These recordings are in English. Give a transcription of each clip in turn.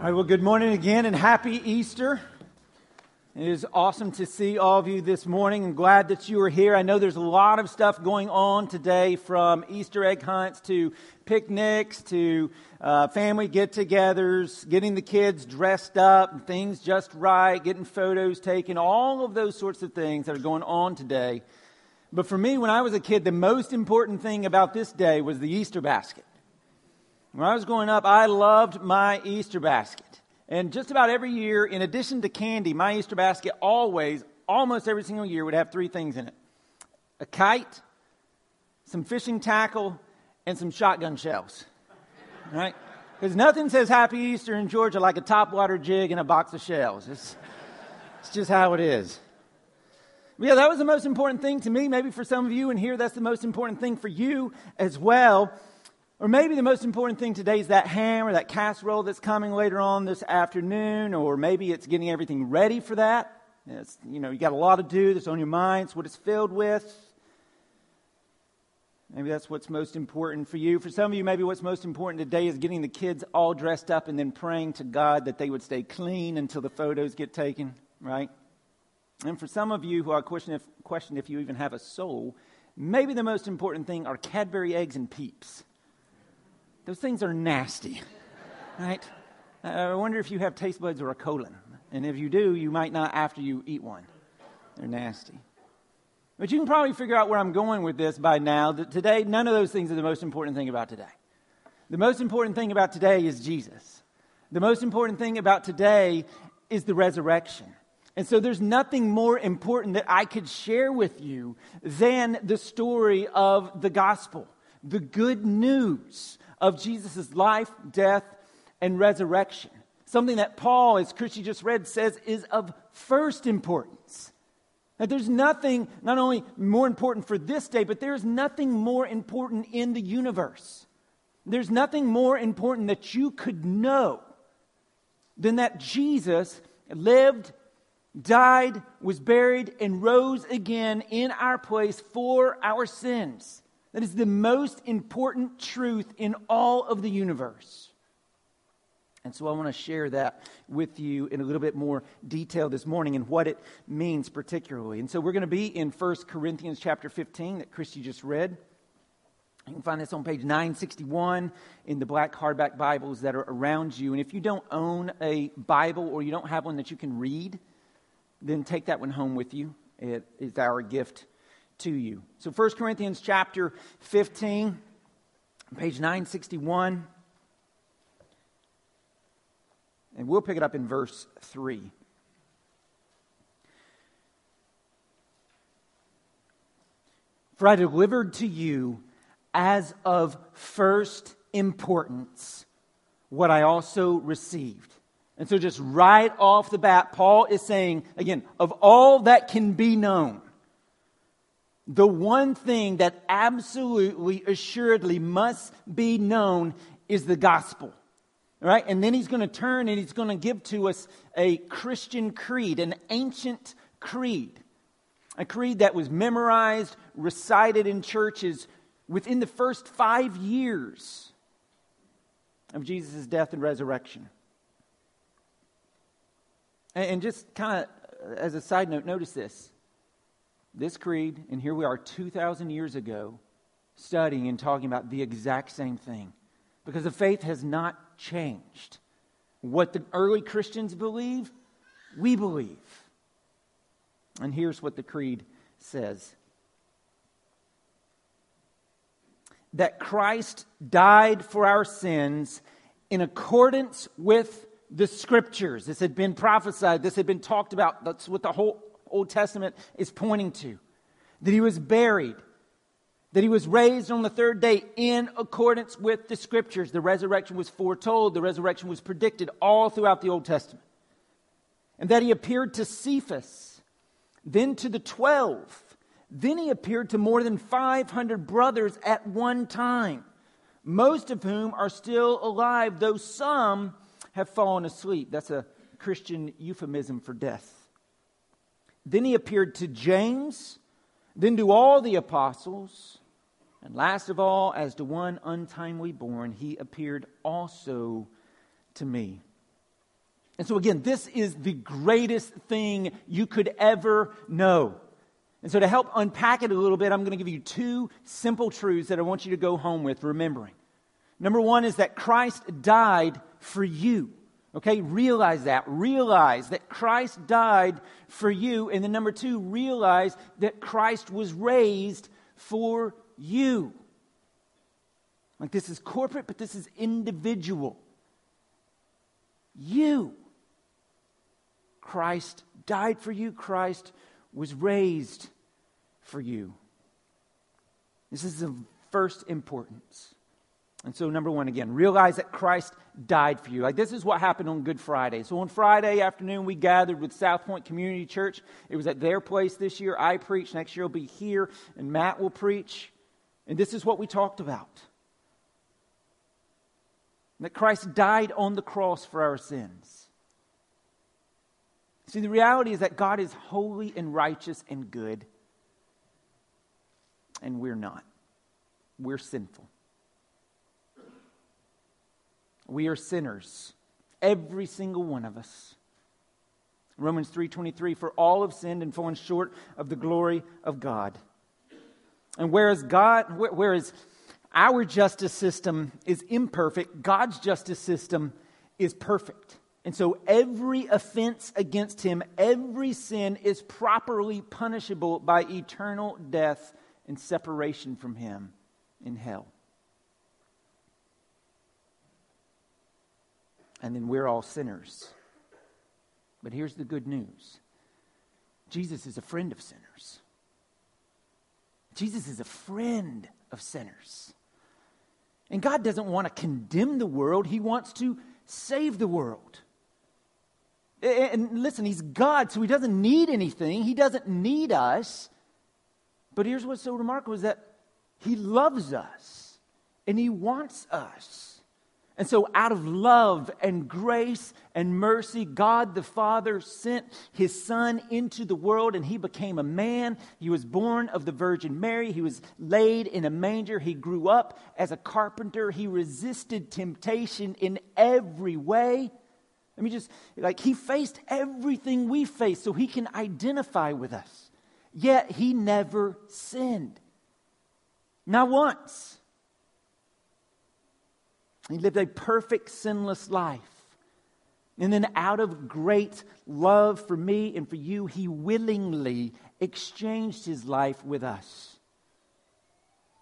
All right, well, good morning again and happy Easter. It is awesome to see all of you this morning. I'm glad that you are here. I know there's a lot of stuff going on today from Easter egg hunts to picnics to uh, family get togethers, getting the kids dressed up, things just right, getting photos taken, all of those sorts of things that are going on today. But for me, when I was a kid, the most important thing about this day was the Easter basket. When I was growing up, I loved my Easter basket. And just about every year, in addition to candy, my Easter basket always, almost every single year, would have three things in it a kite, some fishing tackle, and some shotgun shells. Right? Because nothing says Happy Easter in Georgia like a topwater jig and a box of shells. It's, it's just how it is. But yeah, that was the most important thing to me. Maybe for some of you in here, that's the most important thing for you as well. Or maybe the most important thing today is that ham or that casserole that's coming later on this afternoon, or maybe it's getting everything ready for that. It's, you know, you got a lot to do that's on your mind. It's what it's filled with. Maybe that's what's most important for you. For some of you, maybe what's most important today is getting the kids all dressed up and then praying to God that they would stay clean until the photos get taken, right? And for some of you who are question if, if you even have a soul, maybe the most important thing are Cadbury eggs and peeps. Those things are nasty, right? I wonder if you have taste buds or a colon. And if you do, you might not after you eat one. They're nasty. But you can probably figure out where I'm going with this by now. That today, none of those things are the most important thing about today. The most important thing about today is Jesus. The most important thing about today is the resurrection. And so there's nothing more important that I could share with you than the story of the gospel, the good news of Jesus' life, death, and resurrection. Something that Paul, as Christy just read, says is of first importance. That there's nothing not only more important for this day, but there's nothing more important in the universe. There's nothing more important that you could know than that Jesus lived, died, was buried, and rose again in our place for our sins. That is the most important truth in all of the universe. And so I want to share that with you in a little bit more detail this morning and what it means particularly. And so we're going to be in 1 Corinthians chapter 15 that Christy just read. You can find this on page 961 in the black hardback Bibles that are around you. And if you don't own a Bible or you don't have one that you can read, then take that one home with you. It is our gift to you. So 1 Corinthians chapter 15, page 961. And we'll pick it up in verse 3. For I delivered to you as of first importance what I also received. And so, just right off the bat, Paul is saying, again, of all that can be known, the one thing that absolutely assuredly must be known is the gospel. Right? And then he's going to turn and he's going to give to us a Christian creed, an ancient creed. A creed that was memorized, recited in churches within the first five years of Jesus' death and resurrection. And just kind of as a side note, notice this this creed, and here we are 2,000 years ago studying and talking about the exact same thing. Because the faith has not changed. What the early Christians believe, we believe. And here's what the creed says that Christ died for our sins in accordance with the scriptures. This had been prophesied, this had been talked about. That's what the whole Old Testament is pointing to. That he was buried, that he was raised on the third day in accordance with the scriptures. The resurrection was foretold, the resurrection was predicted all throughout the Old Testament. And that he appeared to Cephas, then to the twelve. Then he appeared to more than 500 brothers at one time, most of whom are still alive, though some have fallen asleep. That's a Christian euphemism for death. Then he appeared to James, then to all the apostles, and last of all, as to one untimely born, he appeared also to me. And so, again, this is the greatest thing you could ever know. And so, to help unpack it a little bit, I'm going to give you two simple truths that I want you to go home with remembering. Number one is that Christ died for you. Okay, realize that. Realize that Christ died for you. And then number two, realize that Christ was raised for you. Like this is corporate, but this is individual. You. Christ died for you, Christ was raised for you. This is of first importance. And so, number one, again, realize that Christ died for you. Like, this is what happened on Good Friday. So, on Friday afternoon, we gathered with South Point Community Church. It was at their place this year. I preached. Next year, I'll be here, and Matt will preach. And this is what we talked about that Christ died on the cross for our sins. See, the reality is that God is holy and righteous and good, and we're not. We're sinful. We are sinners, every single one of us. Romans 3:23 for all have sinned and fallen short of the glory of God. And whereas God whereas our justice system is imperfect, God's justice system is perfect. And so every offense against him, every sin is properly punishable by eternal death and separation from him in hell. And then we're all sinners. But here's the good news Jesus is a friend of sinners. Jesus is a friend of sinners. And God doesn't want to condemn the world, He wants to save the world. And listen, He's God, so He doesn't need anything, He doesn't need us. But here's what's so remarkable is that He loves us and He wants us. And so, out of love and grace and mercy, God the Father sent his Son into the world and he became a man. He was born of the Virgin Mary. He was laid in a manger. He grew up as a carpenter. He resisted temptation in every way. I mean, just like he faced everything we face so he can identify with us. Yet he never sinned. Not once. He lived a perfect, sinless life. And then, out of great love for me and for you, he willingly exchanged his life with us.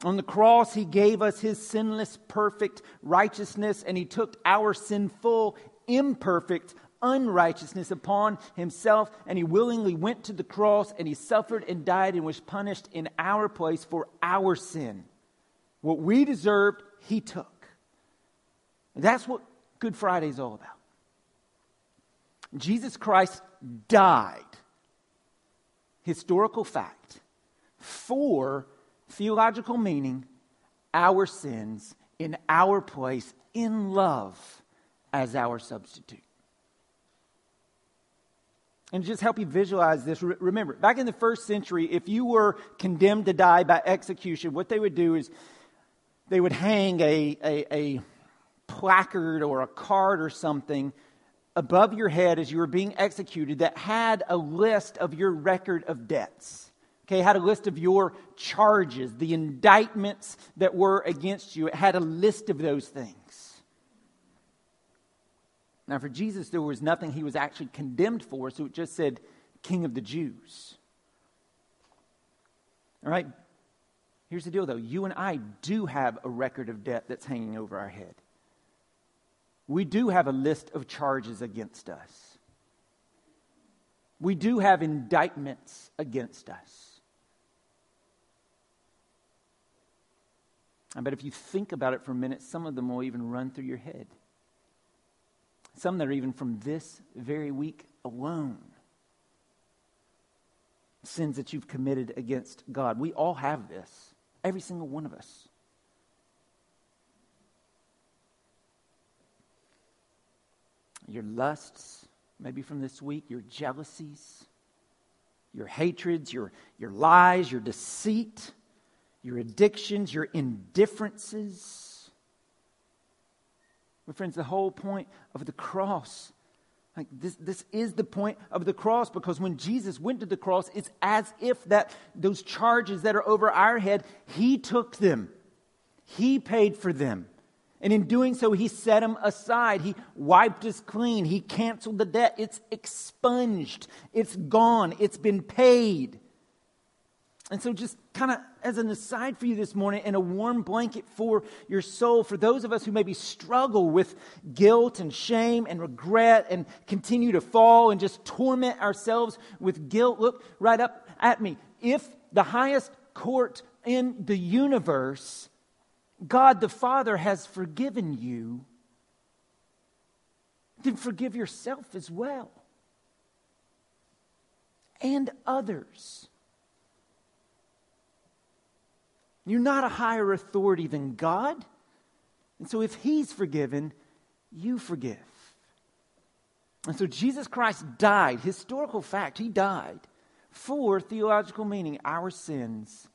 On the cross, he gave us his sinless, perfect righteousness, and he took our sinful, imperfect unrighteousness upon himself, and he willingly went to the cross, and he suffered and died and was punished in our place for our sin. What we deserved, he took. That's what Good Friday is all about. Jesus Christ died, historical fact, for theological meaning, our sins in our place in love as our substitute. And just help you visualize this, remember, back in the first century, if you were condemned to die by execution, what they would do is they would hang a, a, a placard or a card or something above your head as you were being executed that had a list of your record of debts. Okay, had a list of your charges, the indictments that were against you. It had a list of those things. Now, for Jesus, there was nothing he was actually condemned for, so it just said, King of the Jews. All right? Here's the deal, though. You and I do have a record of debt that's hanging over our head we do have a list of charges against us. We do have indictments against us. But if you think about it for a minute, some of them will even run through your head. Some that are even from this very week alone. Sins that you've committed against God. We all have this, every single one of us. Your lusts, maybe from this week, your jealousies, your hatreds, your, your lies, your deceit, your addictions, your indifferences. But, friends, the whole point of the cross Like this, this is the point of the cross because when Jesus went to the cross, it's as if that those charges that are over our head, he took them. He paid for them. And in doing so, he set them aside. He wiped us clean. He canceled the debt. It's expunged. It's gone. It's been paid. And so, just kind of as an aside for you this morning, and a warm blanket for your soul, for those of us who maybe struggle with guilt and shame and regret and continue to fall and just torment ourselves with guilt, look right up at me. If the highest court in the universe, God the Father, has forgiven you, then forgive yourself as well and others. You're not a higher authority than God. And so if He's forgiven, you forgive. And so Jesus Christ died, historical fact, He died for theological meaning, our sins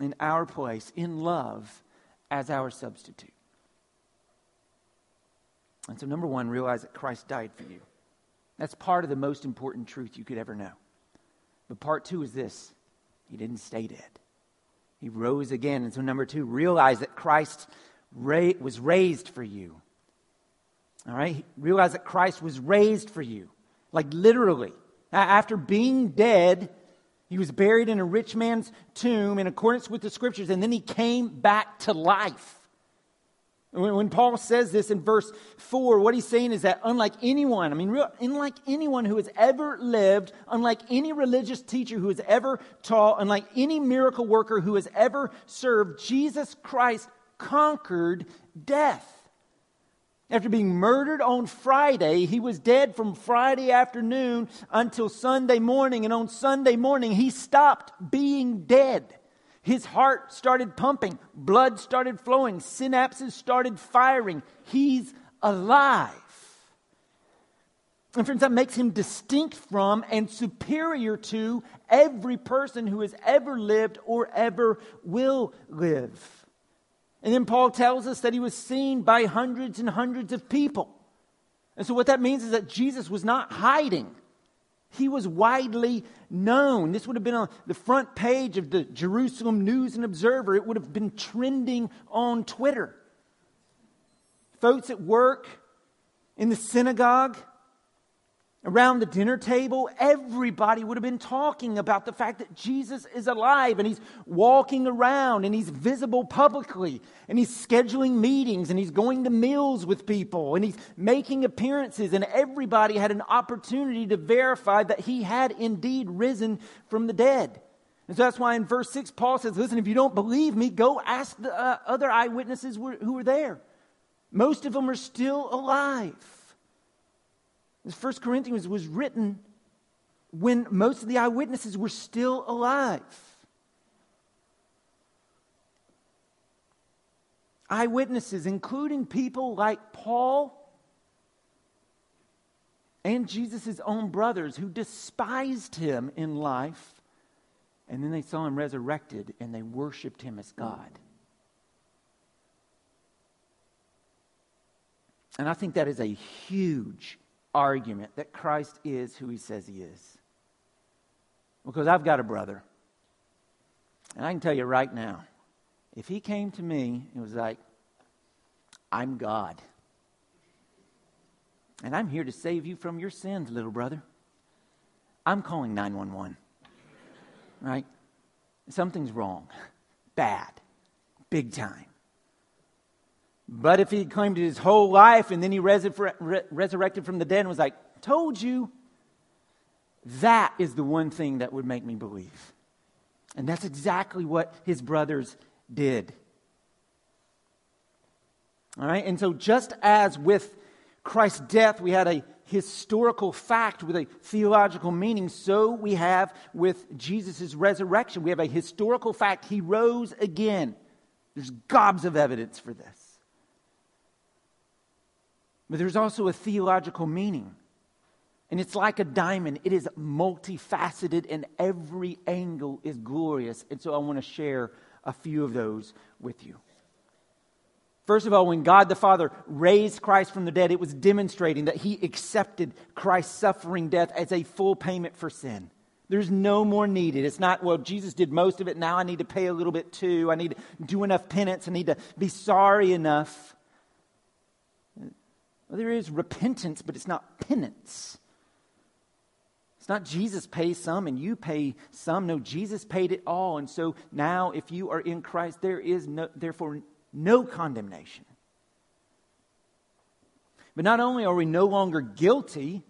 in our place, in love, as our substitute. And so, number one, realize that Christ died for you. That's part of the most important truth you could ever know. But part two is this He didn't stay dead. He rose again. And so, number two, realize that Christ ra- was raised for you. All right? Realize that Christ was raised for you. Like literally. After being dead, he was buried in a rich man's tomb in accordance with the scriptures, and then he came back to life. When Paul says this in verse 4, what he's saying is that unlike anyone, I mean, unlike anyone who has ever lived, unlike any religious teacher who has ever taught, unlike any miracle worker who has ever served, Jesus Christ conquered death. After being murdered on Friday, he was dead from Friday afternoon until Sunday morning, and on Sunday morning, he stopped being dead. His heart started pumping, blood started flowing, synapses started firing. He's alive. And friends, that makes him distinct from and superior to every person who has ever lived or ever will live. And then Paul tells us that he was seen by hundreds and hundreds of people. And so what that means is that Jesus was not hiding. He was widely known. This would have been on the front page of the Jerusalem News and Observer. It would have been trending on Twitter. Folks at work, in the synagogue, around the dinner table, everybody would have been talking about the fact that Jesus is alive and he's walking around and he's visible publicly and he's scheduling meetings and he's going to meals with people and he's making appearances and everybody had an opportunity to verify that he had indeed risen from the dead. And so that's why in verse 6, Paul says, Listen, if you don't believe me, go ask the uh, other eyewitnesses who were there. Most of them are still alive. First Corinthians was written when most of the eyewitnesses were still alive. Eyewitnesses, including people like Paul and Jesus' own brothers who despised him in life, and then they saw him resurrected and they worshiped him as God. And I think that is a huge argument that Christ is who he says he is. Because I've got a brother. And I can tell you right now, if he came to me, and was like, I'm God. And I'm here to save you from your sins, little brother. I'm calling 911. Right? Something's wrong. Bad. Big time. But if he claimed his whole life and then he resurrected from the dead and was like, told you, that is the one thing that would make me believe. And that's exactly what his brothers did. All right, and so just as with Christ's death, we had a historical fact with a theological meaning, so we have with Jesus' resurrection. We have a historical fact. He rose again. There's gobs of evidence for this. But there's also a theological meaning. And it's like a diamond, it is multifaceted, and every angle is glorious. And so I want to share a few of those with you. First of all, when God the Father raised Christ from the dead, it was demonstrating that he accepted Christ's suffering death as a full payment for sin. There's no more needed. It's not, well, Jesus did most of it. Now I need to pay a little bit too. I need to do enough penance. I need to be sorry enough. Well, there is repentance, but it's not penance. It's not Jesus pays some and you pay some. No, Jesus paid it all. And so now, if you are in Christ, there is no, therefore no condemnation. But not only are we no longer guilty,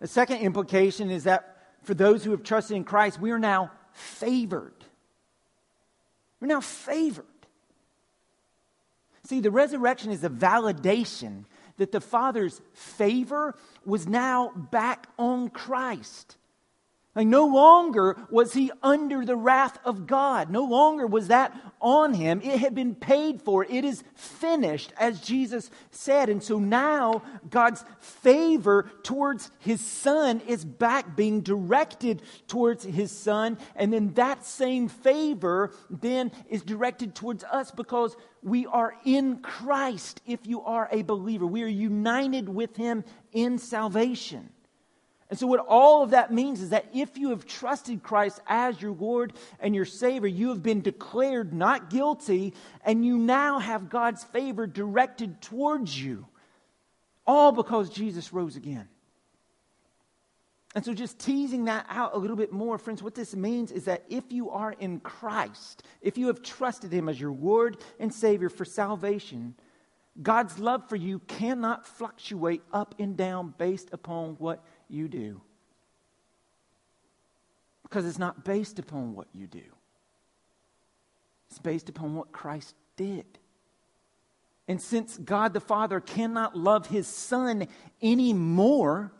the second implication is that for those who have trusted in Christ, we are now favored. We're now favored. See, the resurrection is a validation that the Father's favor was now back on Christ. Like no longer was he under the wrath of God. No longer was that on him. It had been paid for. It is finished, as Jesus said. And so now God's favor towards his son is back being directed towards his son. And then that same favor then is directed towards us because we are in Christ if you are a believer. We are united with him in salvation. And so, what all of that means is that if you have trusted Christ as your Lord and your Savior, you have been declared not guilty, and you now have God's favor directed towards you. All because Jesus rose again. And so, just teasing that out a little bit more, friends, what this means is that if you are in Christ, if you have trusted Him as your Lord and Savior for salvation, God's love for you cannot fluctuate up and down based upon what you do. Because it's not based upon what you do, it's based upon what Christ did. And since God the Father cannot love his Son anymore,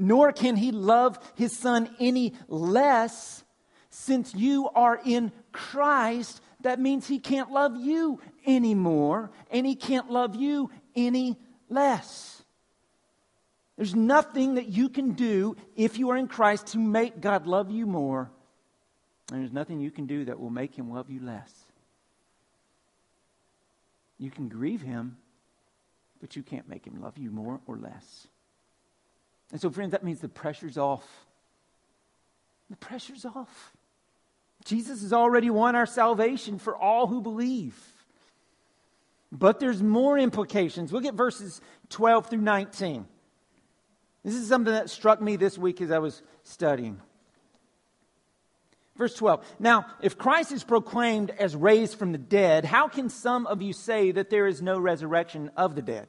nor can he love his Son any less, since you are in Christ, that means he can't love you anymore, and he can't love you any less. There's nothing that you can do if you are in Christ to make God love you more. And there's nothing you can do that will make him love you less. You can grieve him, but you can't make him love you more or less. And so, friends, that means the pressure's off. The pressure's off. Jesus has already won our salvation for all who believe. But there's more implications. Look at verses 12 through 19. This is something that struck me this week as I was studying. Verse 12. Now, if Christ is proclaimed as raised from the dead, how can some of you say that there is no resurrection of the dead?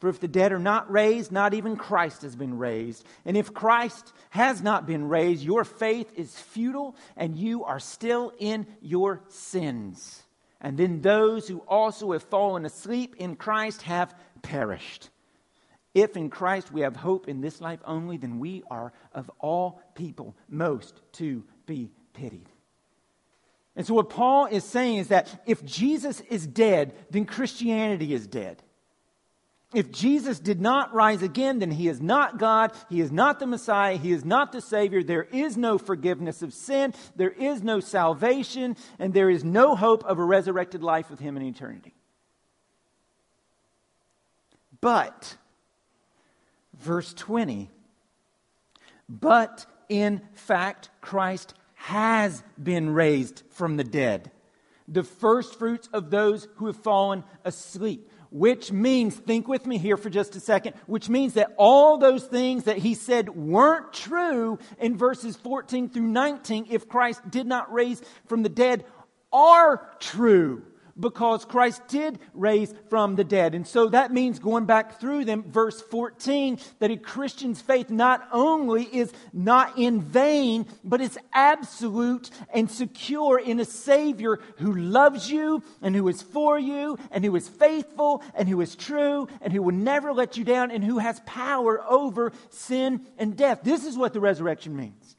For if the dead are not raised, not even Christ has been raised. And if Christ has not been raised, your faith is futile and you are still in your sins. And then those who also have fallen asleep in Christ have perished. If in Christ we have hope in this life only, then we are of all people most to be pitied. And so, what Paul is saying is that if Jesus is dead, then Christianity is dead. If Jesus did not rise again, then he is not God. He is not the Messiah. He is not the Savior. There is no forgiveness of sin. There is no salvation. And there is no hope of a resurrected life with him in eternity. But, verse 20, but in fact, Christ has been raised from the dead, the first fruits of those who have fallen asleep. Which means, think with me here for just a second, which means that all those things that he said weren't true in verses 14 through 19, if Christ did not raise from the dead, are true because Christ did raise from the dead. And so that means going back through them, verse 14, that a Christian's faith not only is not in vain, but it's absolute and secure in a Savior who loves you and who is for you and who is faithful and who is true and who will never let you down and who has power over sin and death. This is what the resurrection means.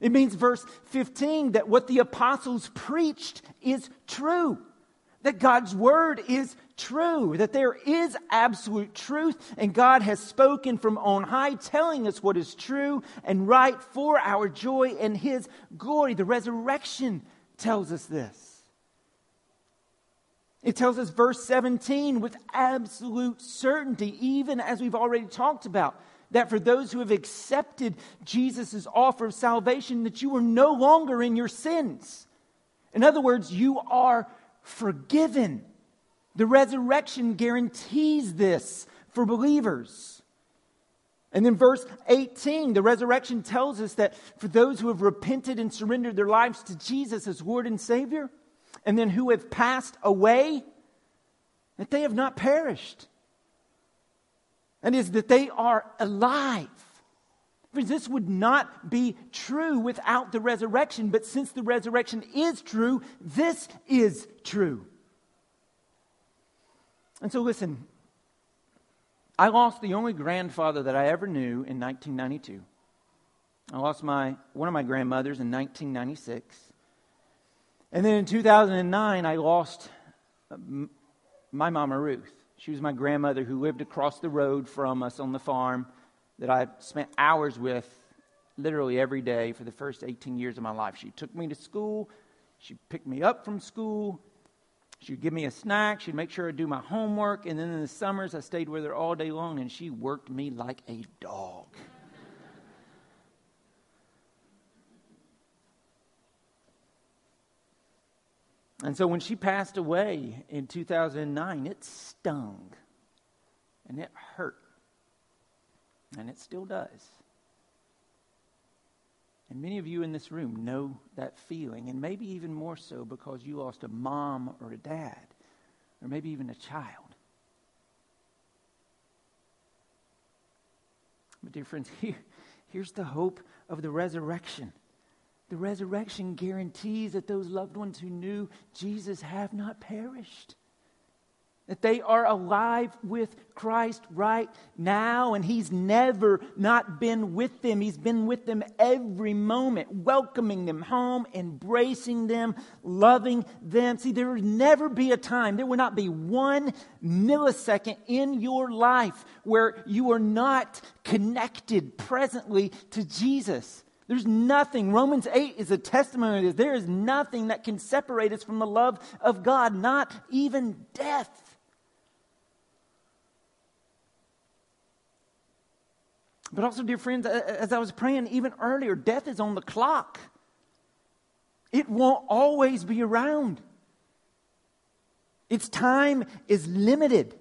It means, verse 15, that what the apostles preached is true. That God's word is true, that there is absolute truth, and God has spoken from on high, telling us what is true and right for our joy and His glory. The resurrection tells us this. It tells us, verse 17, with absolute certainty, even as we've already talked about, that for those who have accepted Jesus' offer of salvation, that you are no longer in your sins. In other words, you are forgiven. The resurrection guarantees this for believers. And then, verse 18, the resurrection tells us that for those who have repented and surrendered their lives to Jesus as Lord and Savior, and then who have passed away, that they have not perished. And is that they are alive. Friends, this would not be true without the resurrection, but since the resurrection is true, this is true. And so, listen, I lost the only grandfather that I ever knew in 1992. I lost my, one of my grandmothers in 1996. And then in 2009, I lost uh, my mama Ruth. She was my grandmother who lived across the road from us on the farm that I spent hours with literally every day for the first 18 years of my life. She took me to school, she picked me up from school, she'd give me a snack, she'd make sure I do my homework, and then in the summers I stayed with her all day long and she worked me like a dog. And so when she passed away in 2009, it stung and it hurt. And it still does. And many of you in this room know that feeling, and maybe even more so because you lost a mom or a dad, or maybe even a child. But, dear friends, here, here's the hope of the resurrection. The resurrection guarantees that those loved ones who knew Jesus have not perished that they are alive with Christ right now, and He's never not been with them. He's been with them every moment, welcoming them home, embracing them, loving them. See, there will never be a time, there will not be one millisecond in your life where you are not connected presently to Jesus. There's nothing. Romans 8 is a testimony of this. There is nothing that can separate us from the love of God, not even death. But also, dear friends, as I was praying even earlier, death is on the clock. It won't always be around. Its time is limited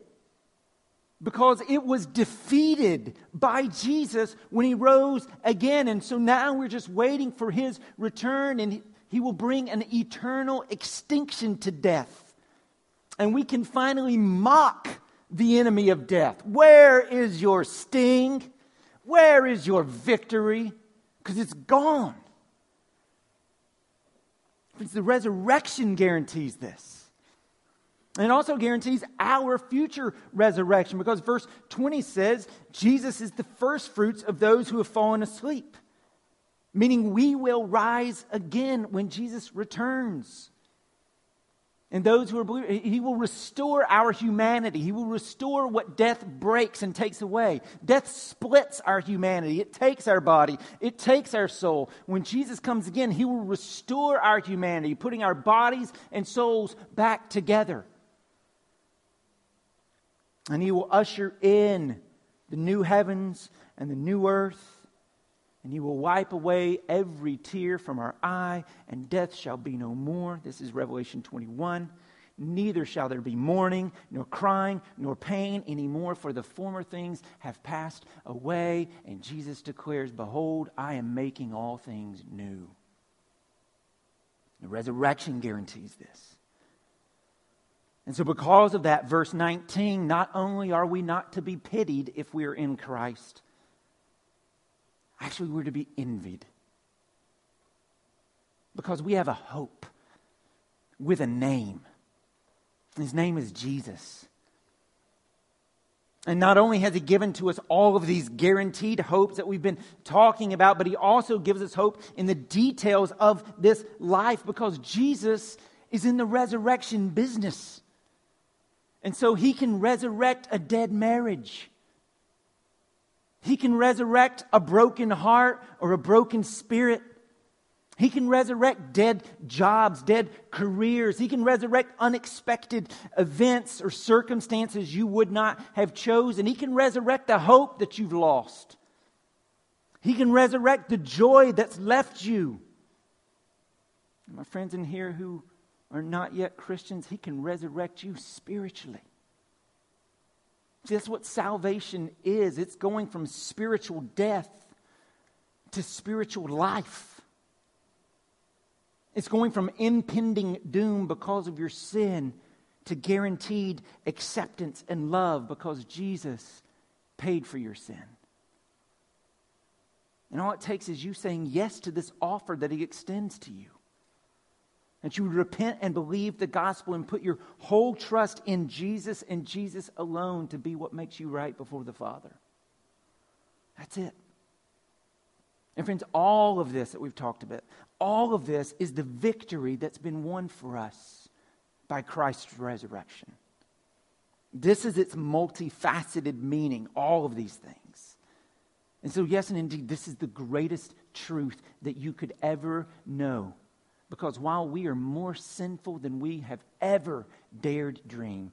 because it was defeated by Jesus when he rose again. And so now we're just waiting for his return, and he will bring an eternal extinction to death. And we can finally mock the enemy of death. Where is your sting? Where is your victory? Because it's gone. The resurrection guarantees this. And it also guarantees our future resurrection because verse 20 says Jesus is the first fruits of those who have fallen asleep, meaning we will rise again when Jesus returns. And those who are believers, He will restore our humanity. He will restore what death breaks and takes away. Death splits our humanity, it takes our body, it takes our soul. When Jesus comes again, He will restore our humanity, putting our bodies and souls back together. And He will usher in the new heavens and the new earth and he will wipe away every tear from our eye, and death shall be no more. This is Revelation 21. Neither shall there be mourning, nor crying, nor pain anymore, for the former things have passed away. And Jesus declares, Behold, I am making all things new. The resurrection guarantees this. And so, because of that, verse 19, not only are we not to be pitied if we are in Christ, Actually, we're to be envied because we have a hope with a name. His name is Jesus. And not only has He given to us all of these guaranteed hopes that we've been talking about, but He also gives us hope in the details of this life because Jesus is in the resurrection business. And so He can resurrect a dead marriage. He can resurrect a broken heart or a broken spirit. He can resurrect dead jobs, dead careers. He can resurrect unexpected events or circumstances you would not have chosen. He can resurrect the hope that you've lost. He can resurrect the joy that's left you. My friends in here who are not yet Christians, He can resurrect you spiritually. That's what salvation is it's going from spiritual death to spiritual life. It's going from impending doom because of your sin to guaranteed acceptance and love because Jesus paid for your sin. And all it takes is you saying yes to this offer that He extends to you. That you would repent and believe the gospel and put your whole trust in Jesus and Jesus alone to be what makes you right before the Father. That's it. And friends, all of this that we've talked about, all of this is the victory that's been won for us by Christ's resurrection. This is its multifaceted meaning, all of these things. And so, yes, and indeed, this is the greatest truth that you could ever know. Because while we are more sinful than we have ever dared dream,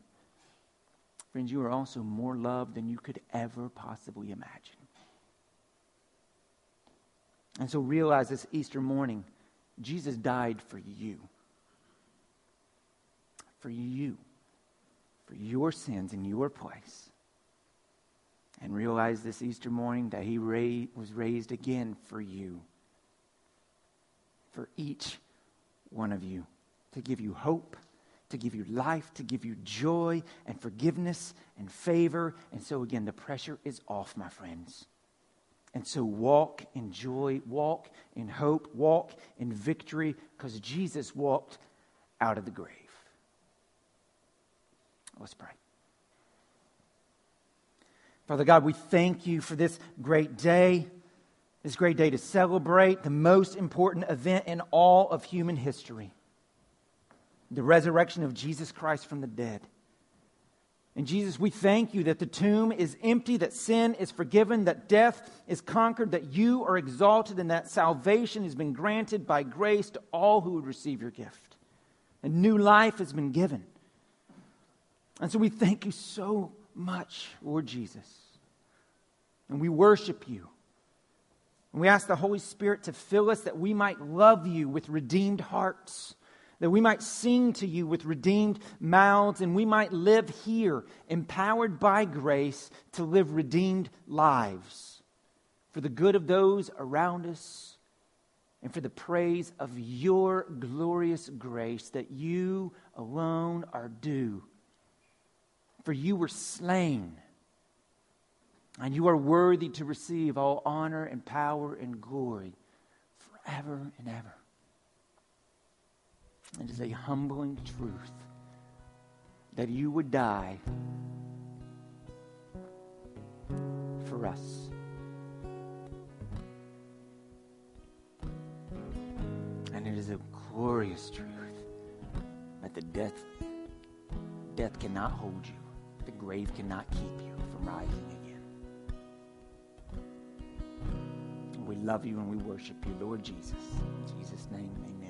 friends, you are also more loved than you could ever possibly imagine. And so realize this Easter morning, Jesus died for you. For you. For your sins in your place. And realize this Easter morning that he ra- was raised again for you. For each one of you. To give you hope, to give you life, to give you joy and forgiveness and favor. And so, again, the pressure is off, my friends. And so walk in joy, walk in hope, walk in victory, because Jesus walked out of the grave. Let's pray. Father God, we thank you for this great day, this great day to celebrate the most important event in all of human history the resurrection of Jesus Christ from the dead. And Jesus, we thank you that the tomb is empty, that sin is forgiven, that death is conquered, that you are exalted, and that salvation has been granted by grace to all who would receive your gift. A new life has been given. And so we thank you so much, Lord Jesus. And we worship you. And we ask the Holy Spirit to fill us that we might love you with redeemed hearts that we might sing to you with redeemed mouths, and we might live here, empowered by grace to live redeemed lives for the good of those around us and for the praise of your glorious grace that you alone are due. For you were slain, and you are worthy to receive all honor and power and glory forever and ever. It is a humbling truth that you would die for us. And it is a glorious truth that the death death cannot hold you. The grave cannot keep you from rising again. We love you and we worship you, Lord Jesus. In Jesus' name, amen.